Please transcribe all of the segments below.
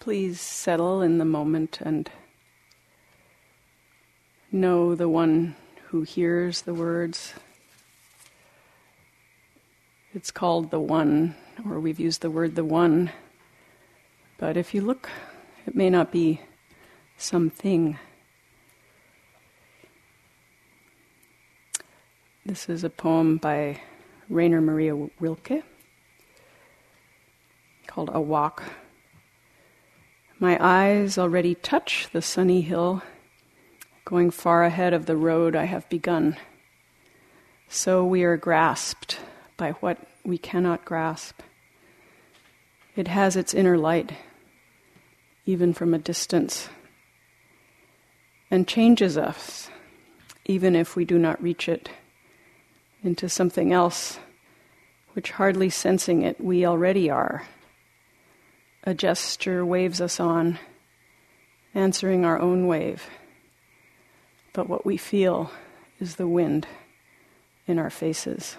Please settle in the moment and know the one who hears the words. It's called the one, or we've used the word the one. But if you look, it may not be something. This is a poem by Rainer Maria Rilke called A Walk. My eyes already touch the sunny hill, going far ahead of the road I have begun. So we are grasped by what we cannot grasp. It has its inner light, even from a distance, and changes us, even if we do not reach it, into something else, which hardly sensing it we already are. A gesture waves us on, answering our own wave. But what we feel is the wind in our faces.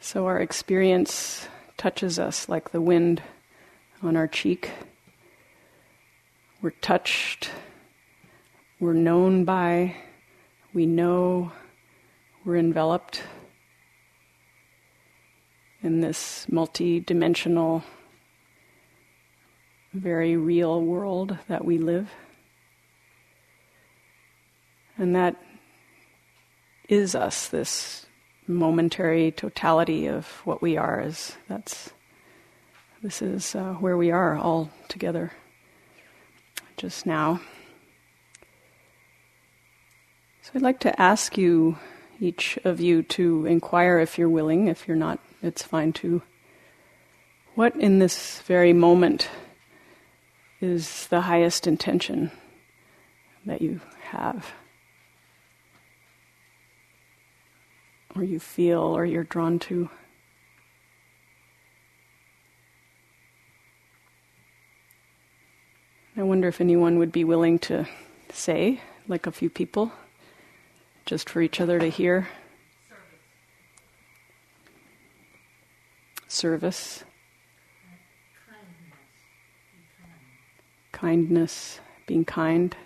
So our experience touches us like the wind on our cheek. We're touched, we're known by, we know, we're enveloped in this multi dimensional, very real world that we live. And that is us, this momentary totality of what we are is that's this is uh, where we are all together just now so i'd like to ask you each of you to inquire if you're willing. If you're not it's fine too. What in this very moment is the highest intention that you have? Or you feel or you're drawn to. I wonder if anyone would be willing to say, like a few people, just for each other to hear. Service. Service. Kindness, being kind.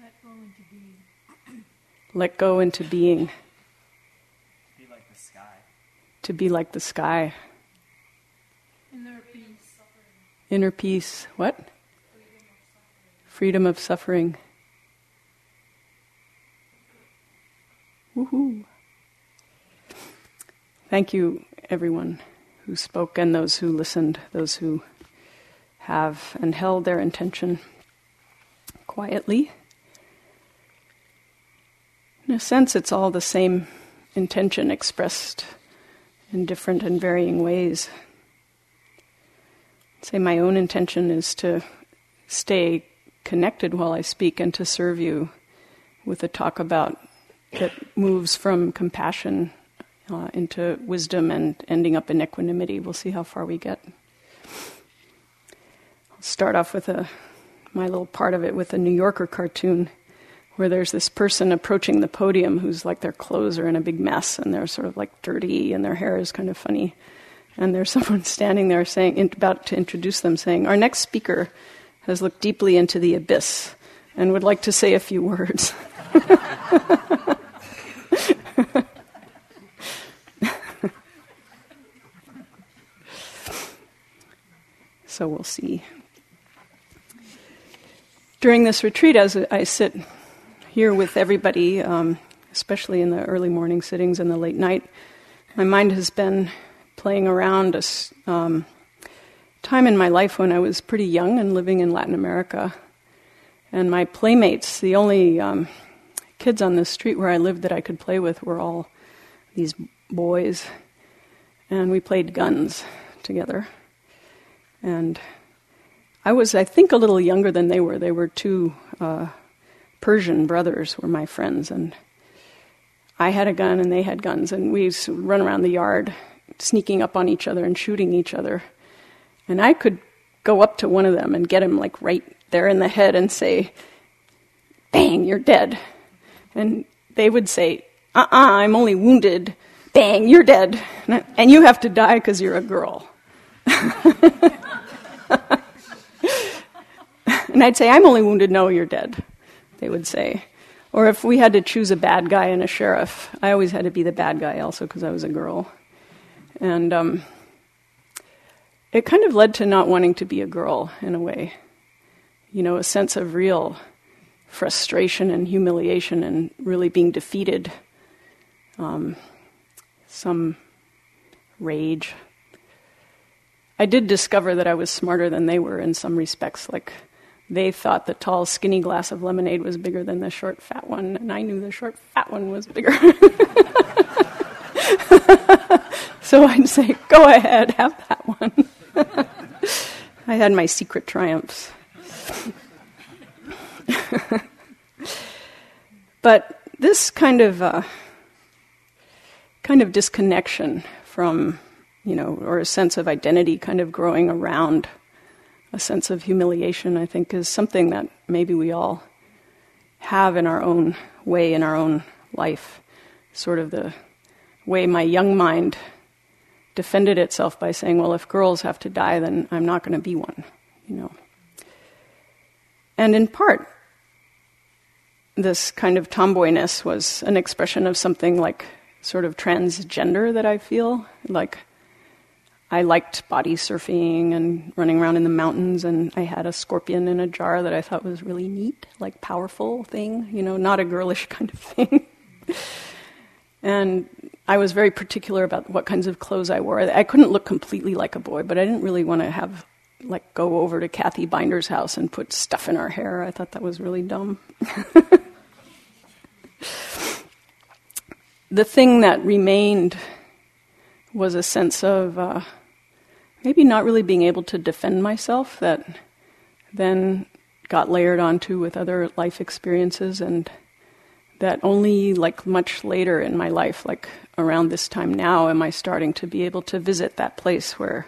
Let go into being. Let go into being to be like the sky. Inner peace. Inner peace. What? Freedom of suffering. Woohoo. Thank you, everyone who spoke and those who listened, those who have and held their intention quietly. In a sense, it's all the same intention expressed in different and varying ways. Say, my own intention is to stay connected while I speak and to serve you with a talk about that moves from compassion uh, into wisdom and ending up in equanimity. We'll see how far we get. I'll start off with a my little part of it with a New Yorker cartoon where there's this person approaching the podium who's like their clothes are in a big mess and they're sort of like dirty and their hair is kind of funny. And there's someone standing there saying, about to introduce them, saying, Our next speaker has looked deeply into the abyss and would like to say a few words. so we'll see. During this retreat, as I sit here with everybody, um, especially in the early morning sittings and the late night, my mind has been playing around a um, time in my life when I was pretty young and living in Latin America. And my playmates, the only um, kids on the street where I lived that I could play with, were all these boys. And we played guns together. And I was, I think, a little younger than they were. They were two uh, Persian brothers were my friends, and I had a gun and they had guns, and we used to run around the yard, sneaking up on each other and shooting each other. And I could go up to one of them and get him like right there in the head and say, "Bang, you're dead." And they would say, "Uh-uh, I'm only wounded." bang, you're dead. And you have to die because you're a girl. and I'd say, I'm only wounded. No, you're dead, they would say. Or if we had to choose a bad guy and a sheriff, I always had to be the bad guy also because I was a girl. And um, it kind of led to not wanting to be a girl in a way. You know, a sense of real frustration and humiliation and really being defeated. Um, some rage. I did discover that I was smarter than they were in some respects. Like, they thought the tall, skinny glass of lemonade was bigger than the short, fat one, and I knew the short, fat one was bigger. so I'd say, go ahead, have that one. I had my secret triumphs. but this kind of uh, kind of disconnection from, you know, or a sense of identity kind of growing around a sense of humiliation, I think, is something that maybe we all have in our own way, in our own life. Sort of the way my young mind defended itself by saying, well, if girls have to die, then I'm not going to be one, you know. And in part, this kind of tomboyness was an expression of something like sort of transgender that I feel. Like I liked body surfing and running around in the mountains, and I had a scorpion in a jar that I thought was really neat, like powerful thing, you know, not a girlish kind of thing. and I was very particular about what kinds of clothes I wore. I couldn't look completely like a boy, but I didn't really want to have like go over to Kathy Binder's house and put stuff in our hair. I thought that was really dumb. the thing that remained was a sense of uh, maybe not really being able to defend myself that then got layered onto with other life experiences and that only like much later in my life like around this time now am i starting to be able to visit that place where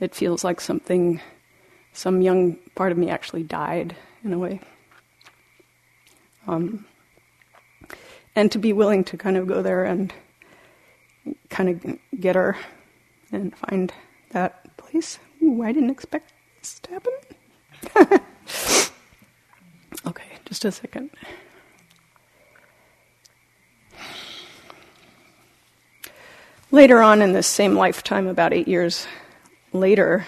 it feels like something some young part of me actually died in a way. Um, and to be willing to kind of go there and kind of get her and find that place. Ooh, I didn't expect this to happen. okay, just a second. Later on in this same lifetime, about eight years later,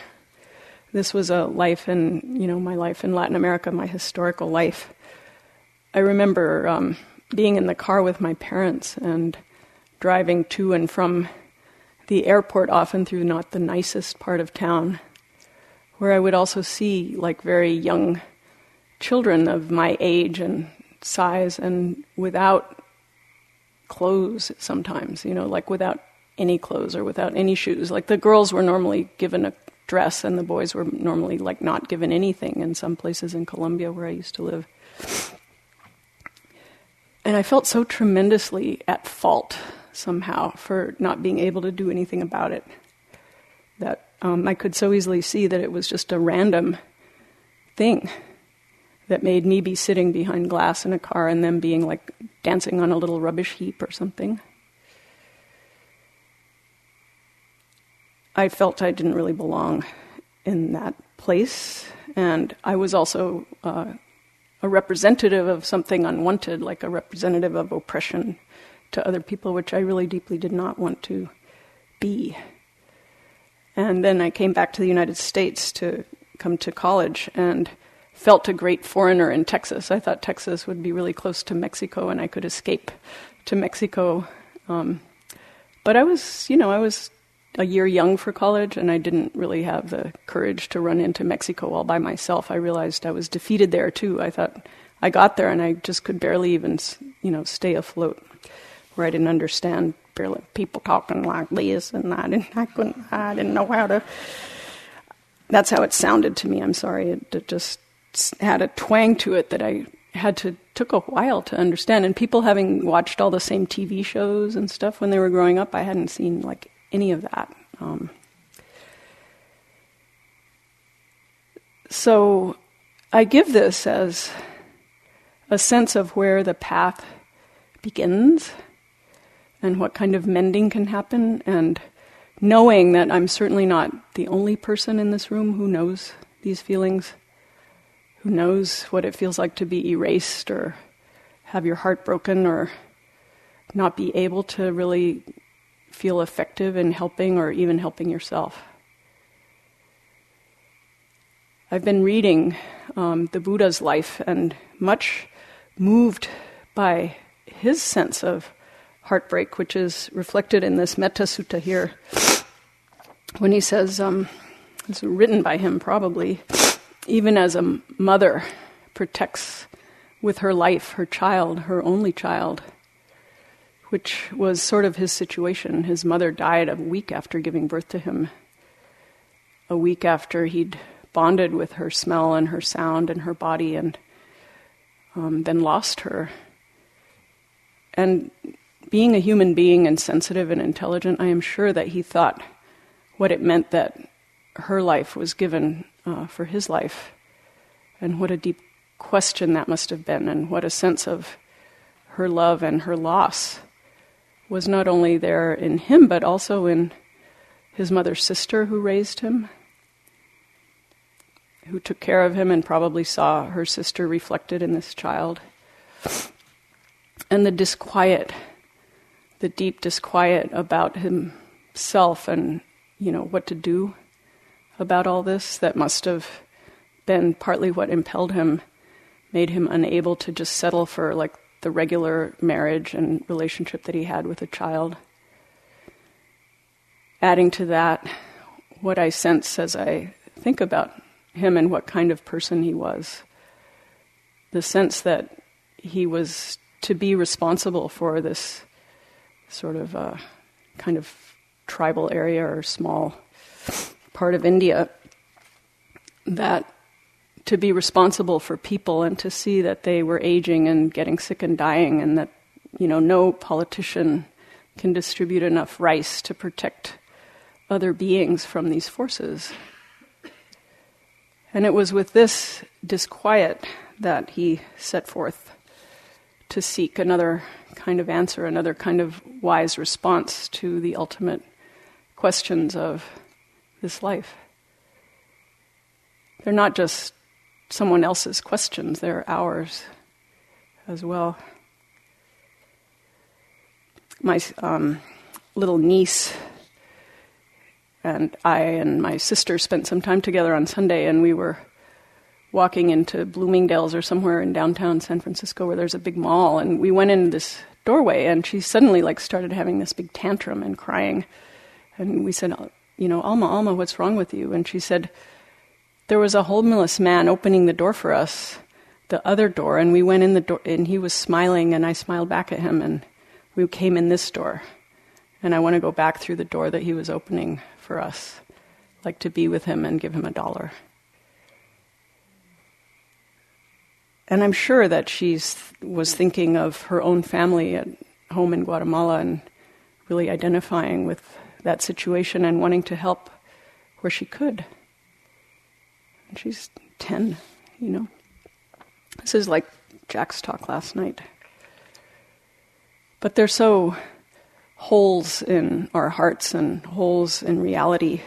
this was a life in, you know, my life in Latin America, my historical life. I remember um, being in the car with my parents and driving to and from the airport, often through not the nicest part of town, where I would also see like very young children of my age and size and without clothes sometimes, you know, like without any clothes or without any shoes. Like the girls were normally given a dress and the boys were normally like not given anything in some places in Colombia where I used to live. And I felt so tremendously at fault somehow for not being able to do anything about it. That um, I could so easily see that it was just a random thing that made me be sitting behind glass in a car and them being like dancing on a little rubbish heap or something. I felt I didn't really belong in that place, and I was also uh, a representative of something unwanted, like a representative of oppression to other people, which I really deeply did not want to be. And then I came back to the United States to come to college and felt a great foreigner in Texas. I thought Texas would be really close to Mexico and I could escape to Mexico. Um, but I was, you know, I was a year young for college and I didn't really have the courage to run into Mexico all by myself. I realized I was defeated there too. I thought I got there and I just could barely even, you know, stay afloat. Where I didn't understand barely people talking like this and I didn't, I couldn't, I didn't know how to. That's how it sounded to me. I'm sorry. It, it just had a twang to it that I had to took a while to understand. And people having watched all the same TV shows and stuff when they were growing up, I hadn't seen like any of that. Um, so I give this as a sense of where the path begins and what kind of mending can happen, and knowing that I'm certainly not the only person in this room who knows these feelings, who knows what it feels like to be erased or have your heart broken or not be able to really feel effective in helping or even helping yourself. I've been reading um, the Buddha's life and much moved by his sense of heartbreak, which is reflected in this Metta Sutta here, when he says, um, it's written by him probably, even as a mother protects with her life her child, her only child, which was sort of his situation. His mother died a week after giving birth to him, a week after he'd bonded with her smell and her sound and her body and um, then lost her. And being a human being and sensitive and intelligent, I am sure that he thought what it meant that her life was given uh, for his life, and what a deep question that must have been, and what a sense of her love and her loss was not only there in him, but also in his mother's sister who raised him, who took care of him and probably saw her sister reflected in this child. And the disquiet the deep disquiet about himself and you know what to do about all this that must have been partly what impelled him made him unable to just settle for like the regular marriage and relationship that he had with a child. Adding to that what i sense as i think about him and what kind of person he was the sense that he was to be responsible for this sort of a kind of tribal area or small part of India, that to be responsible for people and to see that they were aging and getting sick and dying, and that you know no politician can distribute enough rice to protect other beings from these forces. And it was with this disquiet that he set forth to seek another kind of answer, another kind of wise response to the ultimate questions of this life. They're not just someone else's questions, they're ours as well. My um, little niece and I and my sister spent some time together on Sunday, and we were walking into Bloomingdale's or somewhere in downtown San Francisco where there's a big mall, and we went in this doorway, and she suddenly like started having this big tantrum and crying, and we said, you know, Alma, Alma, what's wrong with you? And she said, there was a homeless man opening the door for us, the other door, and we went in the door, and he was smiling, and I smiled back at him, and we came in this door, and I want to go back through the door that he was opening for us, like to be with him and give him a dollar. And I'm sure that she was thinking of her own family at home in Guatemala and really identifying with that situation and wanting to help where she could. She's 10, you know. This is like Jack's talk last night. But there's so holes in our hearts and holes in reality.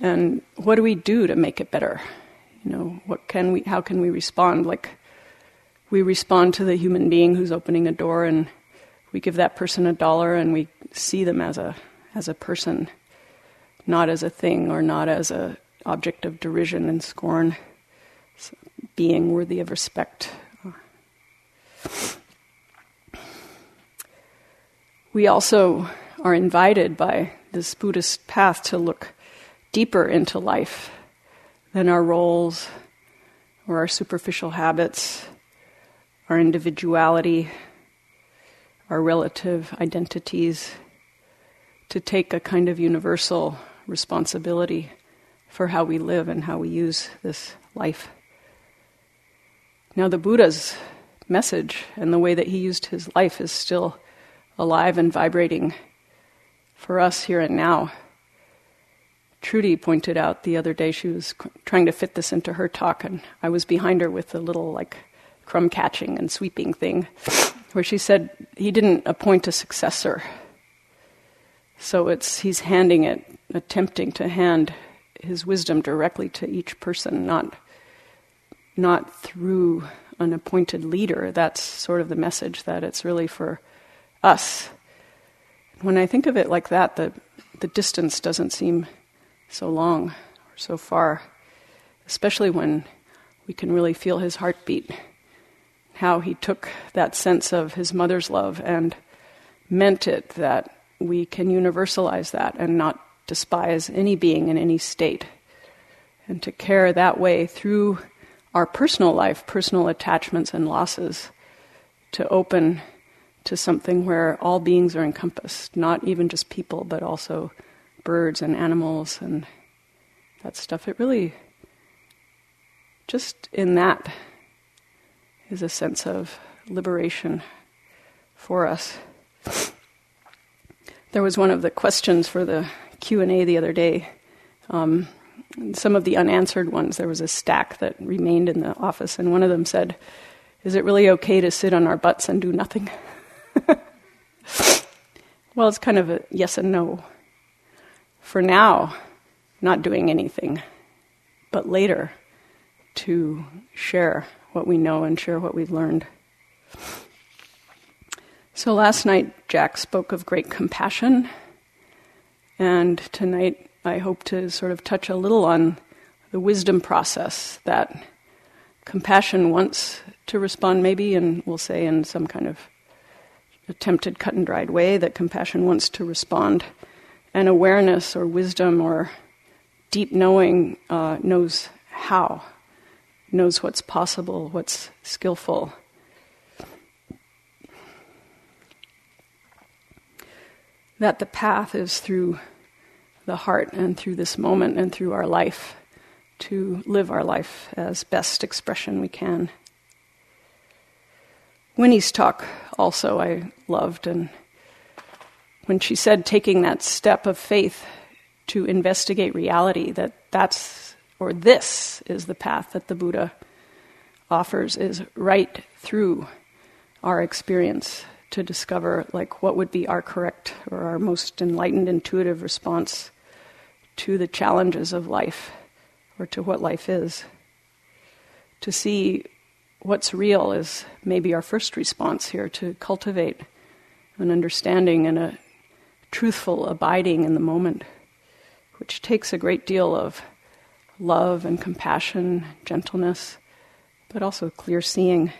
And what do we do to make it better? You know, what can we? How can we respond? Like we respond to the human being who's opening a door and we give that person a dollar and we see them as a as a person not as a thing or not as a object of derision and scorn being worthy of respect. We also are invited by this buddhist path to look deeper into life than our roles or our superficial habits our individuality, our relative identities, to take a kind of universal responsibility for how we live and how we use this life. Now, the Buddha's message and the way that he used his life is still alive and vibrating for us here and now. Trudy pointed out the other day she was trying to fit this into her talk, and I was behind her with a little like crumb catching and sweeping thing. where she said he didn't appoint a successor. So it's he's handing it, attempting to hand his wisdom directly to each person, not not through an appointed leader. That's sort of the message that it's really for us. When I think of it like that, the the distance doesn't seem so long or so far, especially when we can really feel his heartbeat. How he took that sense of his mother's love and meant it that we can universalize that and not despise any being in any state. And to care that way through our personal life, personal attachments and losses, to open to something where all beings are encompassed, not even just people, but also birds and animals and that stuff. It really, just in that, is a sense of liberation for us. There was one of the questions for the Q and A the other day. Um, some of the unanswered ones. There was a stack that remained in the office, and one of them said, "Is it really okay to sit on our butts and do nothing?" well, it's kind of a yes and no. For now, not doing anything, but later to share what we know and share what we've learned. So last night, Jack spoke of great compassion, and tonight I hope to sort of touch a little on the wisdom process that compassion wants to respond, maybe, and we'll say in some kind of attempted cut and dried way, that compassion wants to respond, and awareness or wisdom or deep knowing uh, knows how, knows what's possible, what's skillful. That the path is through the heart and through this moment and through our life to live our life as best expression we can. Winnie's talk also I loved, and when she said taking that step of faith to investigate reality, that that's or this is the path that the Buddha offers, is right through our experience to discover like what would be our correct or our most enlightened intuitive response to the challenges of life or to what life is. To see what's real is maybe our first response here to cultivate an understanding and a truthful abiding in the moment which takes a great deal of love and compassion gentleness but also clear seeing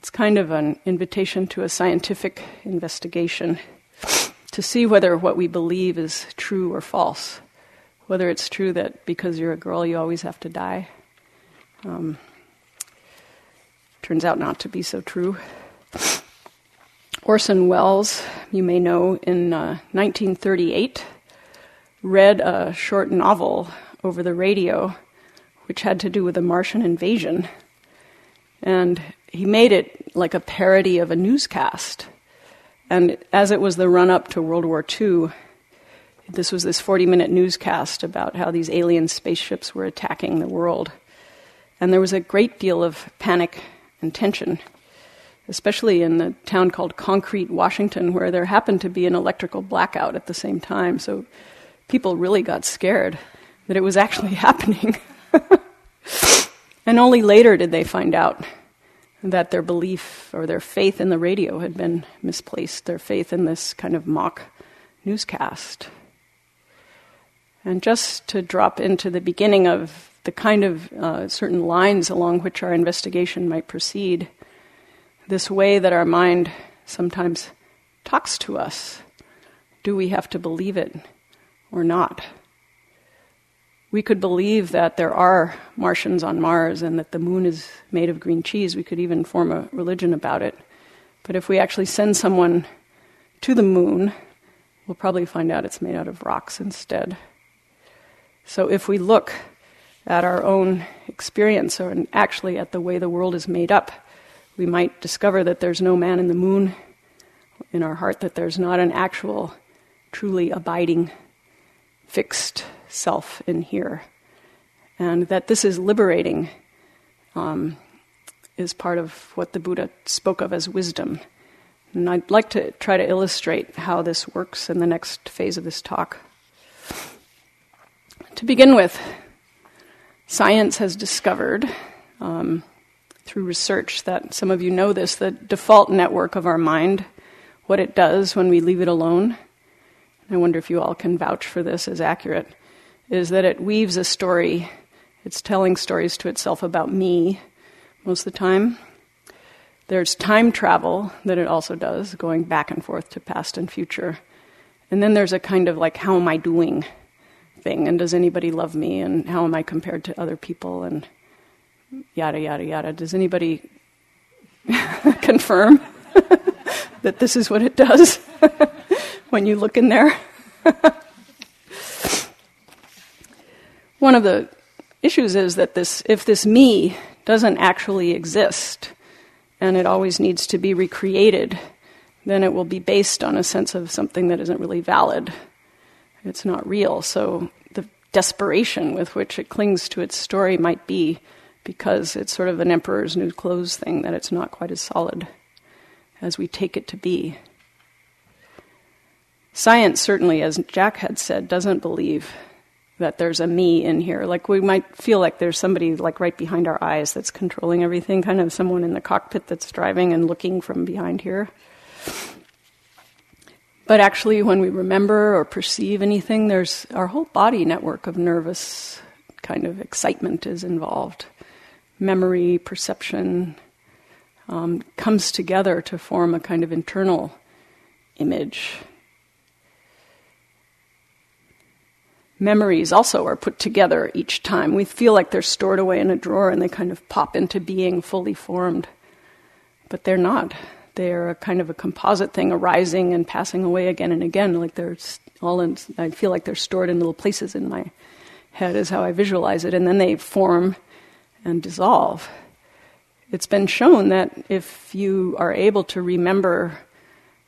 It's kind of an invitation to a scientific investigation to see whether what we believe is true or false. Whether it's true that because you're a girl you always have to die. Um, turns out not to be so true. Orson Welles, you may know, in uh, 1938, read a short novel over the radio which had to do with a Martian invasion. And he made it like a parody of a newscast. And as it was the run up to World War II, this was this 40 minute newscast about how these alien spaceships were attacking the world. And there was a great deal of panic and tension, especially in the town called Concrete, Washington, where there happened to be an electrical blackout at the same time. So people really got scared that it was actually happening. and only later did they find out that their belief or their faith in the radio had been misplaced, their faith in this kind of mock newscast. And just to drop into the beginning of the kind of uh, certain lines along which our investigation might proceed, this way that our mind sometimes talks to us, do we have to believe it or not? We could believe that there are Martians on Mars and that the moon is made of green cheese. We could even form a religion about it. But if we actually send someone to the moon, we'll probably find out it's made out of rocks instead. So if we look at our own experience or actually at the way the world is made up, we might discover that there's no man in the moon in our heart, that there's not an actual, truly abiding, fixed self in here. And that this is liberating um, is part of what the Buddha spoke of as wisdom. And I'd like to try to illustrate how this works in the next phase of this talk. To begin with, science has discovered um, through research that some of you know this the default network of our mind, what it does when we leave it alone. I wonder if you all can vouch for this as accurate, is that it weaves a story. It's telling stories to itself about me most of the time. There's time travel that it also does, going back and forth to past and future. And then there's a kind of like, how am I doing thing? And does anybody love me? And how am I compared to other people? And yada, yada, yada. Does anybody confirm that this is what it does when you look in there? One of the issues is that this, if this me doesn't actually exist, and it always needs to be recreated, then it will be based on a sense of something that isn't really valid. It's not real. So the desperation with which it clings to its story might be because it's sort of an emperor's new clothes thing that it's not quite as solid as we take it to be. Science, certainly, as Jack had said, doesn't believe that there's a me in here. Like we might feel like there's somebody like right behind our eyes that's controlling everything, kind of someone in the cockpit that's driving and looking from behind here. But actually, when we remember or perceive anything, there's our whole body network of nervous kind of excitement is involved. Memory, perception um, comes together to form a kind of internal image memories also are put together each time. We feel like they're stored away in a drawer and they kind of pop into being fully formed. But they're not. They're a kind of a composite thing arising and passing away again and again. Like they're all in, I feel like they're stored in little places in my head, is how I visualize it. And then they form and dissolve. It's been shown that if you are able to remember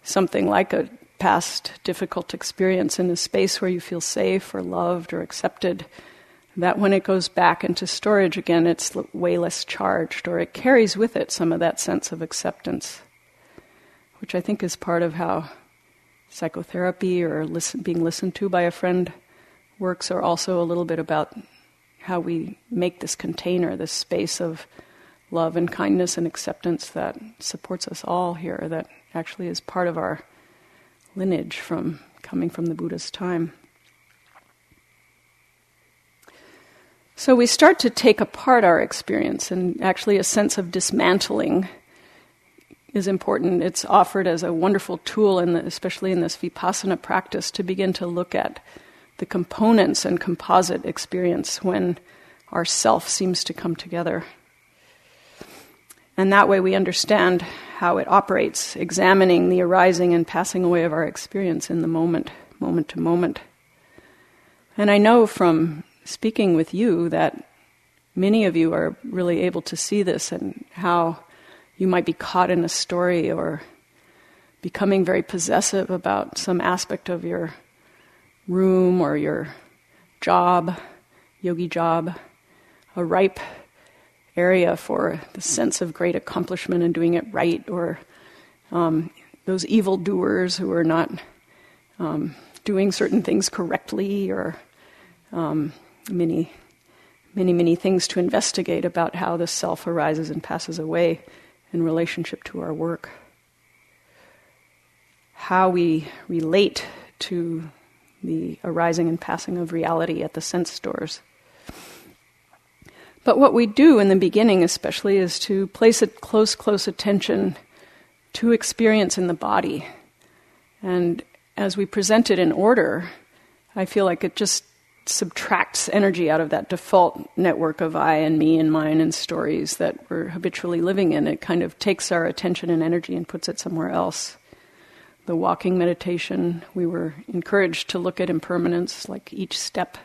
something like a past difficult experience in a space where you feel safe or loved or accepted, that when it goes back into storage again, it's way less charged, or it carries with it some of that sense of acceptance, which I think is part of how psychotherapy or listen, being listened to by a friend works, or also a little bit about how we make this container, this space of love and kindness and acceptance that supports us all here, that actually is part of our lineage from coming from the Buddha's time. So we start to take apart our experience, and actually, a sense of dismantling is important. It's offered as a wonderful tool, in the, especially in this vipassana practice, to begin to look at the components and composite experience when our self seems to come together. And that way we understand how it operates, examining the arising and passing away of our experience in the moment, moment to moment. And I know from speaking with you that many of you are really able to see this and how you might be caught in a story or becoming very possessive about some aspect of your room or your job, yogi job, a ripe area for the sense of great accomplishment and doing it right, or um, those evil doers who are not um, doing certain things correctly, or um, many, many, many things to investigate about how the self arises and passes away in relationship to our work. How we relate to the arising and passing of reality at the sense doors. But what we do in the beginning, especially, is to place a close, close attention to experience in the body. And as we present it in order, I feel like it just subtracts energy out of that default network of I and me and mine and stories that we're habitually living in. It kind of takes our attention and energy and puts it somewhere else. The walking meditation, we were encouraged to look at impermanence, like each step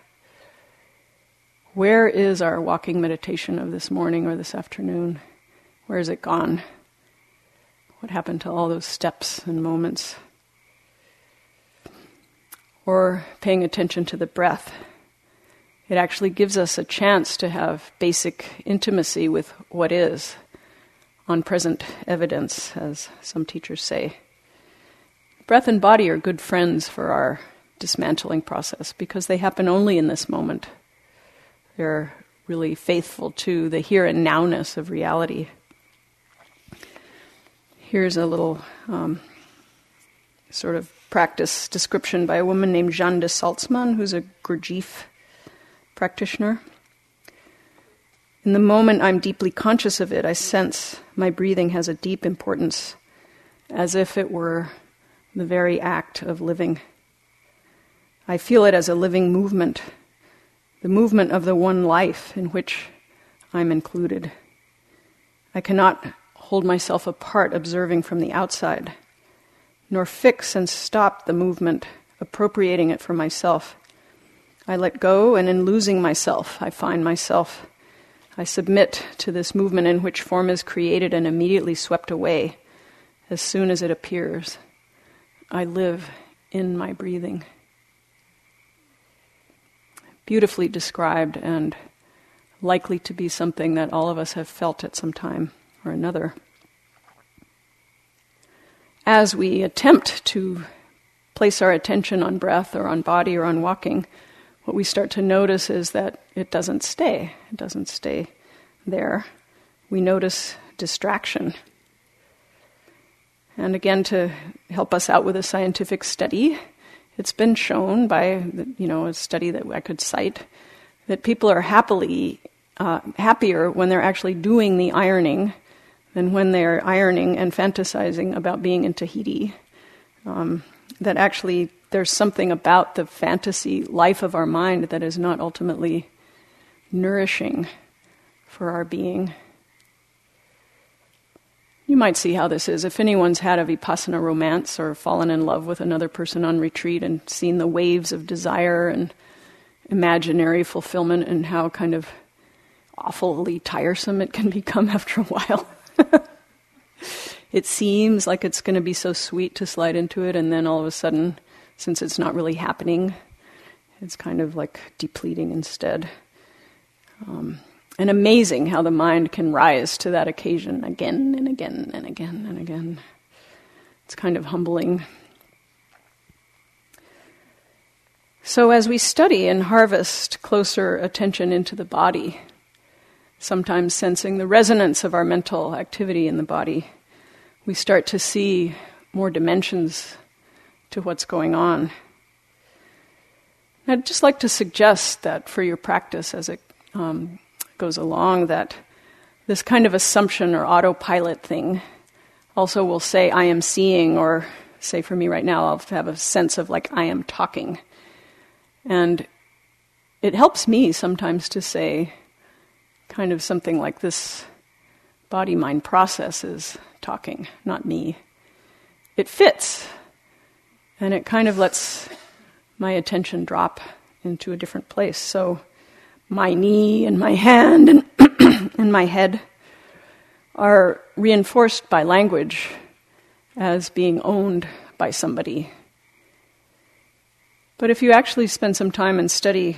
where is our walking meditation of this morning or this afternoon? Where is it gone? What happened to all those steps and moments? Or paying attention to the breath. it actually gives us a chance to have basic intimacy with what is on present evidence, as some teachers say. Breath and body are good friends for our dismantling process because they happen only in this moment. They're really faithful to the here and nowness of reality. Here's a little um, sort of practice description by a woman named Jeanne de Salzmann, who's a Gurdjieff practitioner. In the moment I'm deeply conscious of it, I sense my breathing has a deep importance, as if it were the very act of living. I feel it as a living movement, the movement of the one life in which I'm included. I cannot hold myself apart observing from the outside, nor fix and stop the movement, appropriating it for myself. I let go, and in losing myself, I find myself. I submit to this movement in which form is created and immediately swept away as soon as it appears. I live in my breathing. Beautifully described and likely to be something that all of us have felt at some time or another. As we attempt to place our attention on breath or on body or on walking, what we start to notice is that it doesn't stay. It doesn't stay there. We notice distraction. And again, to help us out with a scientific study, it's been shown by you know a study that I could cite that people are happily uh, happier when they're actually doing the ironing than when they're ironing and fantasizing about being in Tahiti. Um, that actually there's something about the fantasy life of our mind that is not ultimately nourishing for our being. You might see how this is. If anyone's had a vipassana romance or fallen in love with another person on retreat and seen the waves of desire and imaginary fulfillment and how kind of awfully tiresome it can become after a while. it seems like it's going to be so sweet to slide into it, and then all of a sudden since it's not really happening. It's kind of like depleting instead. Um, and amazing how the mind can rise to that occasion again and again and again and again. It's kind of humbling. So, as we study and harvest closer attention into the body, sometimes sensing the resonance of our mental activity in the body, we start to see more dimensions to what's going on. I'd just like to suggest that for your practice as it um, goes along, that this kind of assumption or autopilot thing also will say, I am seeing, or say for me right now, I'll have a sense of like, I am talking. And it helps me sometimes to say kind of something like this body mind process is talking, not me. It fits and it kind of lets my attention drop into a different place. So my knee and my hand and, and my head are reinforced by language as being owned by somebody. But if you actually spend some time and study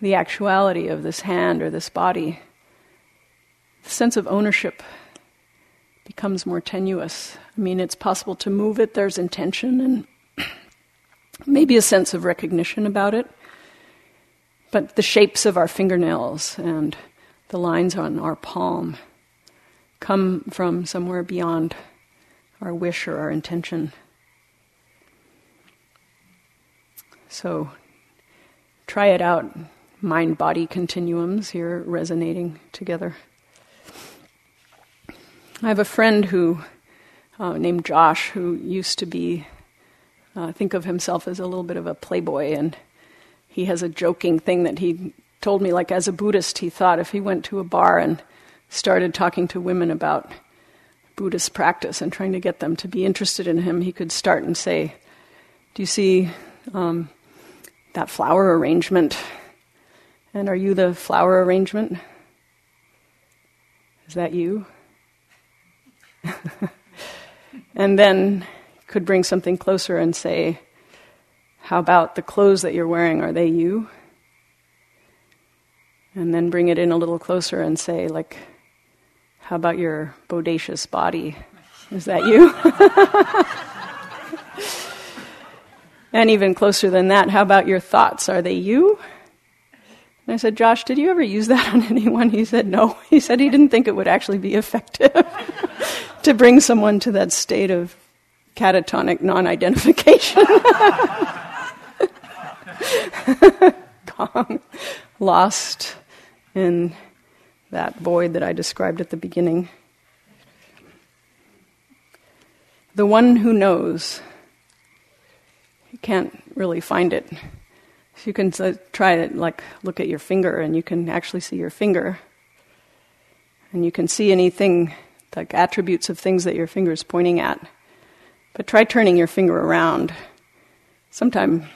the actuality of this hand or this body, the sense of ownership becomes more tenuous. I mean, it's possible to move it, there's intention and maybe a sense of recognition about it. But the shapes of our fingernails and the lines on our palm come from somewhere beyond our wish or our intention. So try it out. Mind body continuums here resonating together. I have a friend who, uh, named Josh, who used to be, uh, think of himself as a little bit of a playboy, and he has a joking thing that he told me, like as a Buddhist, he thought if he went to a bar and started talking to women about Buddhist practice and trying to get them to be interested in him, he could start and say, Do you see um, that flower arrangement? And are you the flower arrangement? Is that you? and then could bring something closer and say, How about the clothes that you're wearing? Are they you? And then bring it in a little closer and say, like, how about your bodacious body? Is that you? and even closer than that, how about your thoughts? Are they you? And I said, Josh, did you ever use that on anyone? He said, no. He said he didn't think it would actually be effective to bring someone to that state of catatonic non identification. Gong. Lost in that void that I described at the beginning. The one who knows, you can't really find it. So you can uh, try to like look at your finger, and you can actually see your finger, and you can see anything like attributes of things that your finger is pointing at. But try turning your finger around. Sometime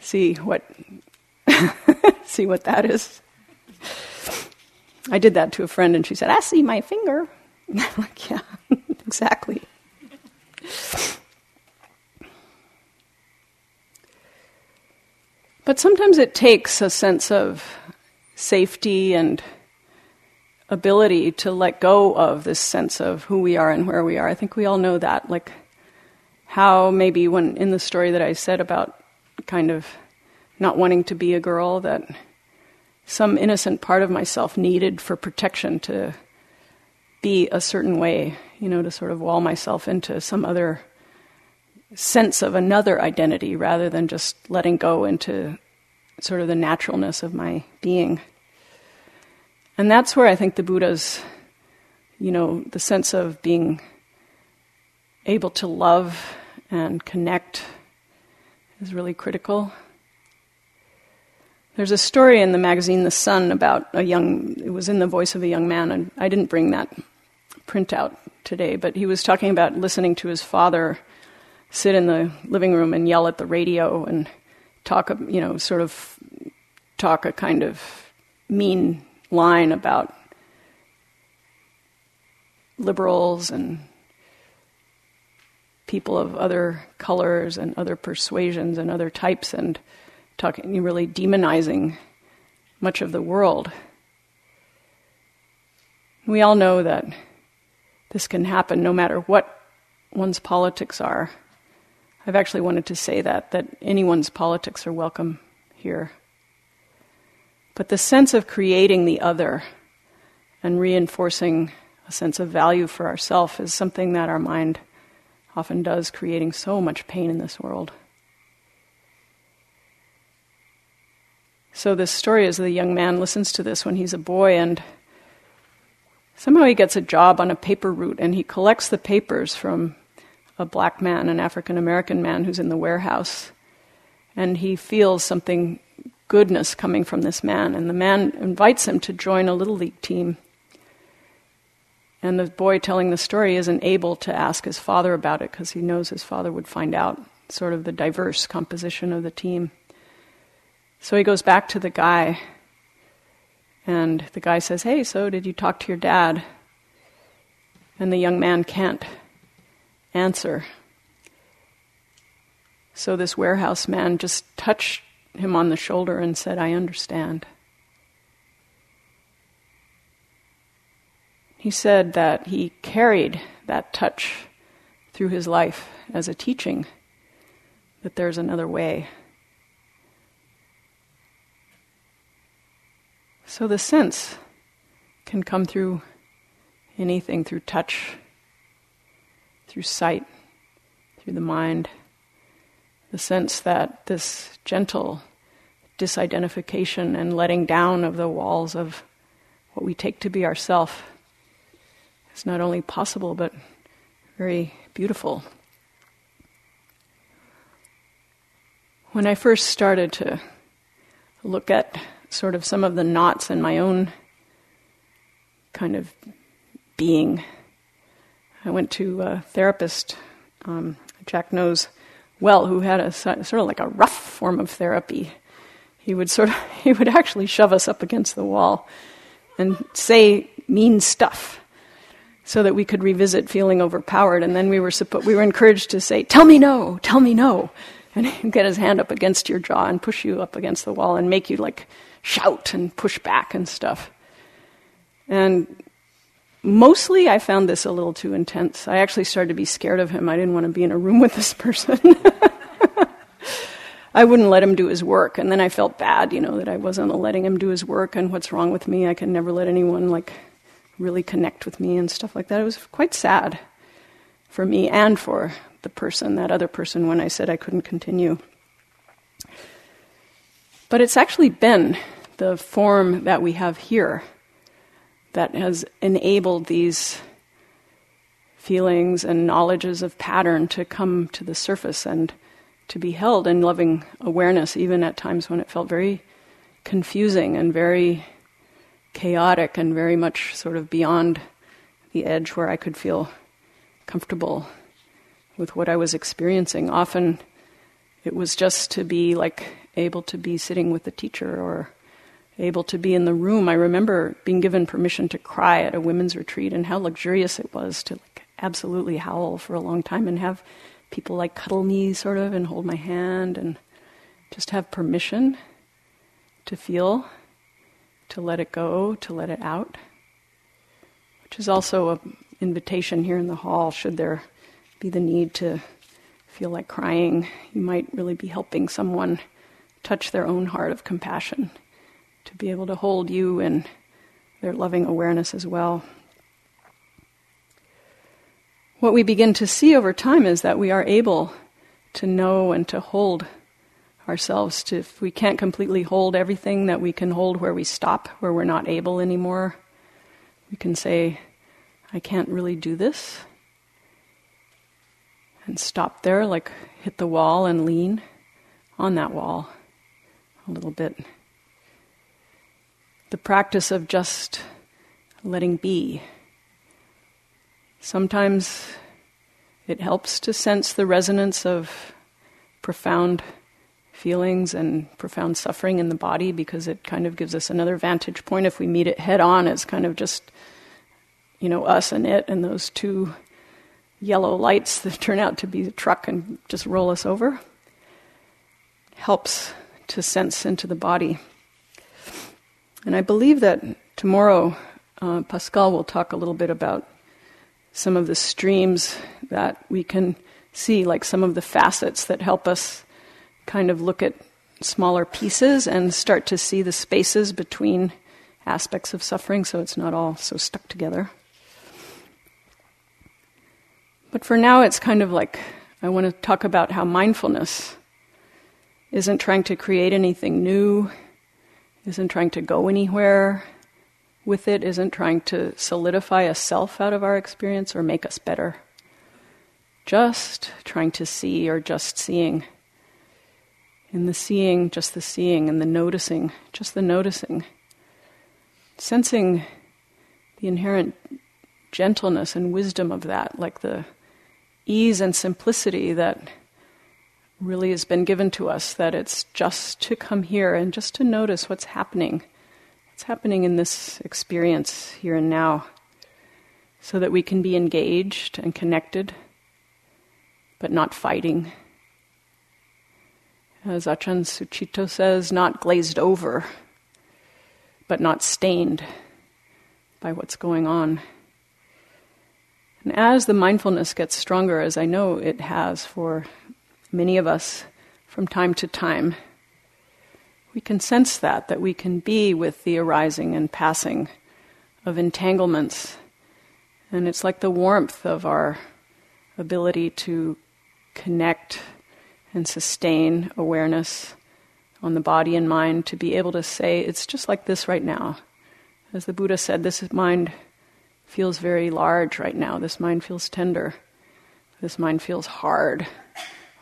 see what see what that is. I did that to a friend, and she said, "I see my finger." I'm like, "Yeah, exactly." But sometimes it takes a sense of safety and ability to let go of this sense of who we are and where we are. I think we all know that. Like how maybe when in the story that I said about kind of not wanting to be a girl, that some innocent part of myself needed for protection to be a certain way, you know, to sort of wall myself into some other sense of another identity rather than just letting go into sort of the naturalness of my being. And that's where I think the Buddha's, you know, the sense of being able to love and connect is really critical. There's a story in the magazine The Sun about a young, it was in the voice of a young man, and I didn't bring that printout today, but he was talking about listening to his father sit in the living room and yell at the radio and talk, you know, sort of talk a kind of mean line about liberals and people of other colors and other persuasions and other types and talking, really demonizing much of the world. We all know that this can happen no matter what one's politics are. I've actually wanted to say that, that anyone's politics are welcome here. But the sense of creating the other and reinforcing a sense of value for ourself is something that our mind often does, creating so much pain in this world. So, this story is the young man listens to this when he's a boy, and somehow he gets a job on a paper route and he collects the papers from a black man, an African American man who's in the warehouse. And he feels something goodness coming from this man. And the man invites him to join a little league team. And the boy telling the story isn't able to ask his father about it because he knows his father would find out sort of the diverse composition of the team. So he goes back to the guy, and the guy says, Hey, so did you talk to your dad? And the young man can't answer. So this warehouse man just touched him on the shoulder and said, I understand. He said that he carried that touch through his life as a teaching, that there's another way. So the sense can come through anything, through touch, through sight, through the mind. The sense that this gentle disidentification and letting down of the walls of what we take to be ourself is not only possible but very beautiful. When I first started to look at sort of some of the knots in my own kind of being. I went to a therapist, um, Jack knows well, who had a sort of like a rough form of therapy. He would sort of he would actually shove us up against the wall and say mean stuff so that we could revisit feeling overpowered. And then we were suppo- we were encouraged to say, "Tell me no, tell me no," and he'd get his hand up against your jaw and push you up against the wall and make you like shout and push back and stuff. And mostly I found this a little too intense. I actually started to be scared of him. I didn't want to be in a room with this person. I wouldn't let him do his work. And then I felt bad, you know, that I wasn't letting him do his work and what's wrong with me. I can never let anyone like really connect with me and stuff like that. It was quite sad for me and for the person, that other person, when I said I couldn't continue. But it's actually been the form that we have here that has enabled these feelings and knowledges of pattern to come to the surface and to be held in loving awareness, even at times when it felt very confusing and very chaotic and very much sort of beyond the edge where I could feel comfortable with what I was experiencing. Often it was just to be like able to be sitting with the teacher or able to be in the room. I remember being given permission to cry at a women's retreat and how luxurious it was to like absolutely howl for a long time and have people like cuddle me sort of and hold my hand and just have permission to feel, to let it go, to let it out. Which is also an invitation here in the hall, should there be the need to feel like crying, you might really be helping someone touch their own heart of compassion, to be able to hold you in their loving awareness as well what we begin to see over time is that we are able to know and to hold ourselves to if we can't completely hold everything that we can hold where we stop where we're not able anymore. We can say i can't really do this and stop there like hit the wall and lean on that wall a little bit. The practice of just letting be. Sometimes it helps to sense the resonance of profound feelings and profound suffering in the body because it kind of gives us another vantage point if we meet it head on as kind of just you know us and it and those two yellow lights that turn out to be the truck and just roll us over helps to sense into the body. And i believe that tomorrow uh, pascal will talk a little bit about some of the streams that we can see, like some of the facets that help us kind of look at smaller pieces and start to see the spaces between aspects of suffering so it's not all so stuck together. But for now, it's kind of like I want to talk about how mindfulness isn't trying to create anything new, isn't trying to go anywhere, with it isn't trying to solidify a self out of our experience or make us better. Just trying to see or just seeing. In the seeing, just the seeing, and the noticing, just the noticing. Sensing the inherent gentleness and wisdom of that, like the ease and simplicity that really has been given to us, that it's just to come here and just to notice what's happening what's happening in this experience here and now so that we can be engaged and connected, but not fighting. As Ajahn Sucitto says, not glazed over, but not stained by what's going on. And as the mindfulness gets stronger, as I know it has for many of us from time to time, we can sense that, that we can be with the arising and passing of entanglements. And it's like the warmth of our ability to connect and sustain awareness on the body and mind, to be able to say, it's just like this right now. As the Buddha said, this mind feels very large right now, this mind feels tender, this mind feels hard,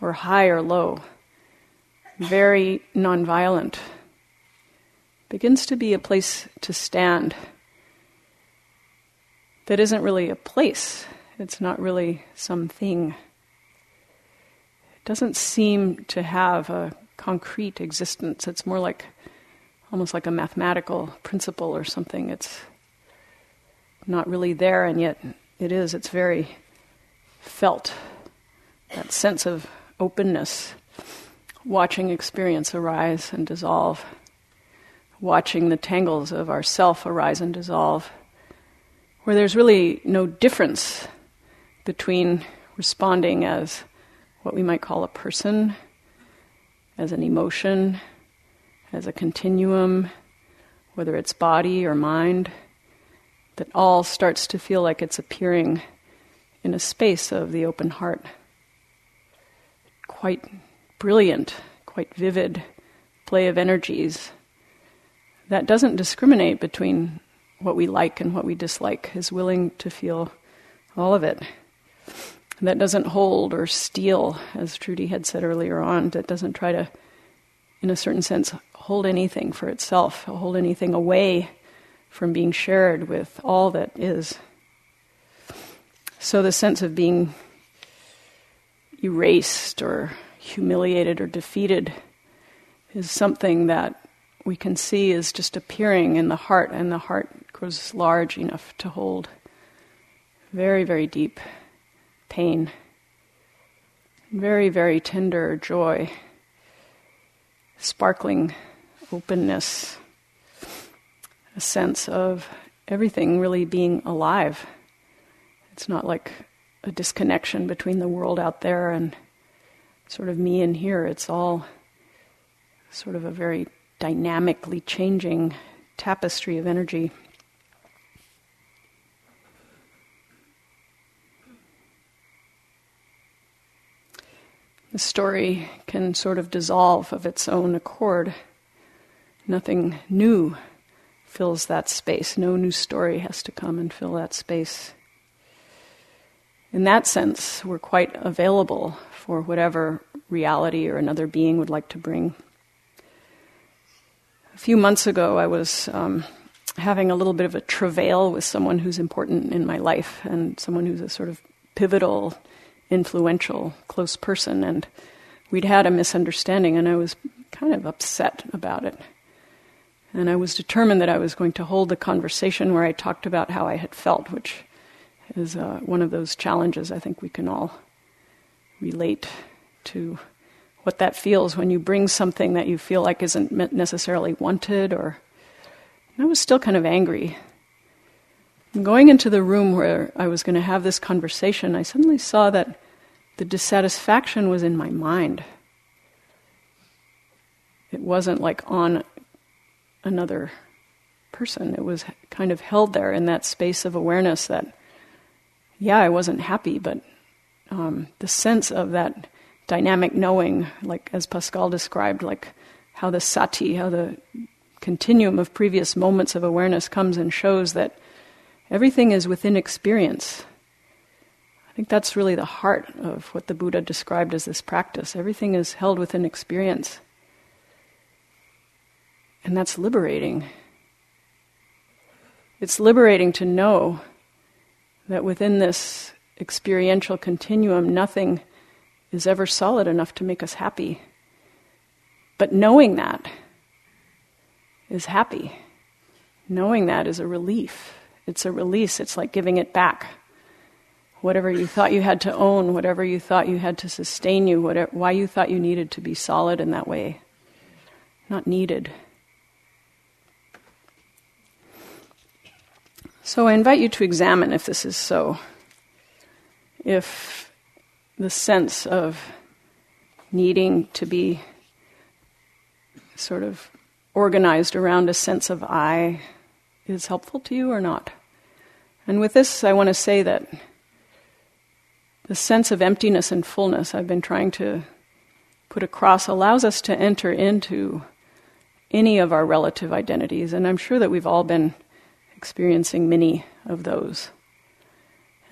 or high or low. Very nonviolent, begins to be a place to stand that isn't really a place, it's not really something. Doesn't seem to have a concrete existence, it's more like almost like a mathematical principle or something. It's not really there, and yet it is. It's very felt. That sense of openness watching experience arise and dissolve, watching the tangles of our self arise and dissolve, where there's really no difference between responding as what we might call a person, as an emotion, as a continuum, whether it's body or mind, that all starts to feel like it's appearing in a space of the open heart. Quite brilliant, quite vivid play of energies that doesn't discriminate between what we like and what we dislike, is willing to feel all of it. That doesn't hold or steal, as Trudy had said earlier on, that doesn't try to, in a certain sense, hold anything for itself, hold anything away from being shared with all that is. So the sense of being erased or humiliated or defeated is something that we can see is just appearing in the heart, and the heart grows large enough to hold very, very deep pain, very, very tender joy, sparkling openness, a sense of everything really being alive. It's not like a disconnection between the world out there and sort of me in here. It's all sort of a very dynamically changing tapestry of energy. The story can sort of dissolve of its own accord. Nothing new fills that space. No new story has to come and fill that space. In that sense, we're quite available for whatever reality or another being would like to bring. A few months ago, I was um, having a little bit of a travail with someone who's important in my life and someone who's a sort of pivotal, influential, close person. And we'd had a misunderstanding, and I was kind of upset about it. And I was determined that I was going to hold the conversation where I talked about how I had felt, which is uh, one of those challenges I think we can all relate to what that feels when you bring something that you feel like isn't necessarily wanted or I was still kind of angry. And going into the room where I was going to have this conversation, I suddenly saw that the dissatisfaction was in my mind. It wasn't like on another person. It was kind of held there in that space of awareness that, yeah, I wasn't happy, but um, the sense of that dynamic knowing, like as Pascal described, like how the sati, how the continuum of previous moments of awareness comes and shows that everything is within experience. I think that's really the heart of what the Buddha described as this practice. Everything is held within experience. And that's liberating. It's liberating to know that within this experiential continuum, nothing is ever solid enough to make us happy. But knowing that is happy. Knowing that is a relief. It's a release. It's like giving it back. Whatever you thought you had to own, whatever you thought you had to sustain you, whatever, why you thought you needed to be solid in that way. Not needed. So I invite you to examine if this is so. If the sense of needing to be sort of organized around a sense of I is helpful to you or not. And with this, I want to say that the sense of emptiness and fullness I've been trying to put across allows us to enter into any of our relative identities, and I'm sure that we've all been experiencing many of those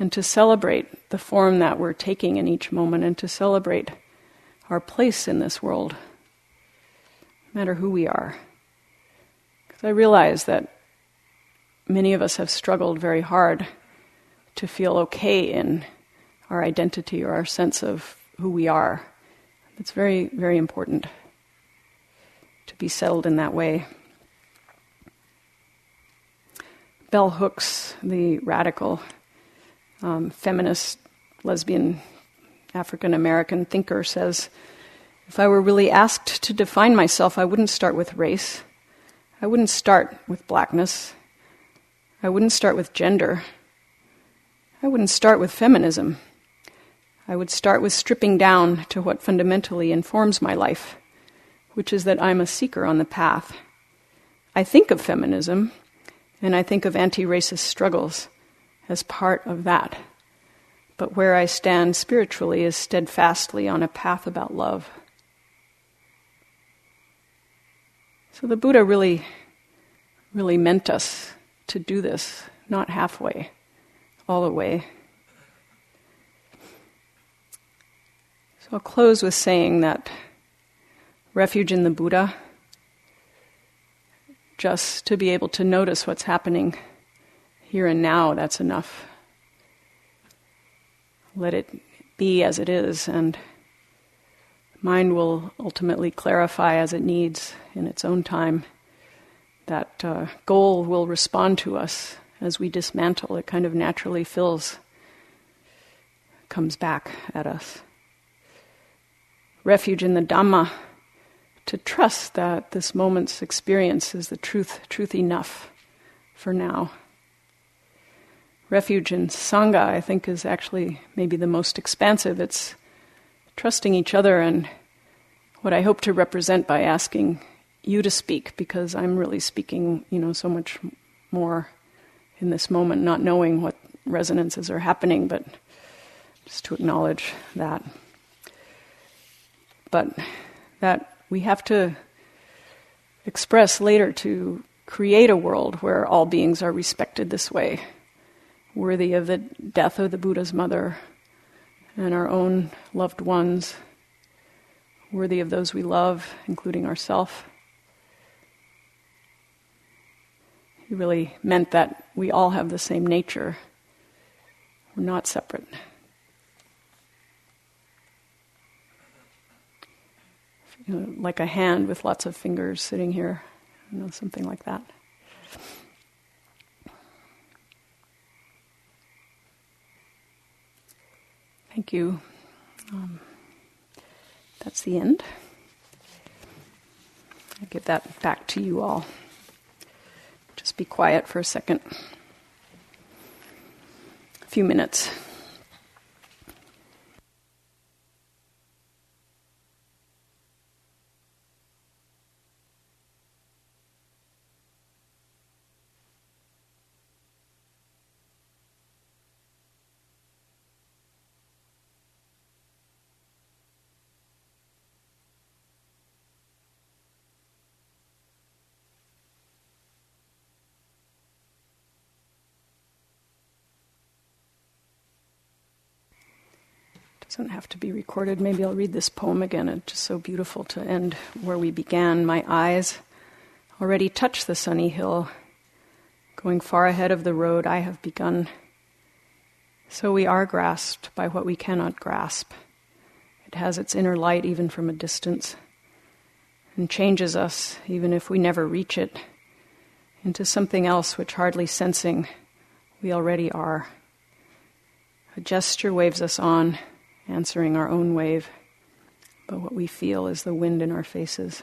and to celebrate the form that we're taking in each moment and to celebrate our place in this world, no matter who we are. Because I realize that many of us have struggled very hard to feel okay in our identity or our sense of who we are. It's very, very important to be settled in that way. Bell Hooks, the radical um, feminist, lesbian, African American thinker, says if I were really asked to define myself, I wouldn't start with race. I wouldn't start with blackness. I wouldn't start with gender. I wouldn't start with feminism. I would start with stripping down to what fundamentally informs my life, which is that I'm a seeker on the path. I think of feminism and I think of anti racist struggles as part of that. But where I stand spiritually is steadfastly on a path about love. So the Buddha really, really meant us to do this, not halfway, all the way. So I'll close with saying that refuge in the Buddha, just to be able to notice what's happening here and now, that's enough. Let it be as it is, and mind will ultimately clarify as it needs in its own time. That uh, goal will respond to us as we dismantle. It kind of naturally fills, comes back at us. Refuge in the Dhamma, to trust that this moment's experience is the truth, truth enough for now. Refuge in Sangha, I think, is actually maybe the most expansive. It's trusting each other and what I hope to represent by asking you to speak because I'm really speaking, you know, so much more in this moment, not knowing what resonances are happening, but just to acknowledge that. But that we have to express later to create a world where all beings are respected this way, worthy of the death of the Buddha's mother, and our own loved ones, worthy of those we love, including ourselves. He really meant that we all have the same nature. We're not separate. You know, like a hand with lots of fingers sitting here, you know, something like that. Thank you. Um, that's the end. I give that back to you all. Just be quiet for a second. A few minutes. Doesn't have to be recorded. Maybe I'll read this poem again. It's just so beautiful to end where we began. My eyes already touch the sunny hill. Going far ahead of the road I have begun. So we are grasped by what we cannot grasp. It has its inner light even from a distance and changes us, even if we never reach it, into something else which hardly sensing we already are. A gesture waves us on answering our own wave, but what we feel is the wind in our faces.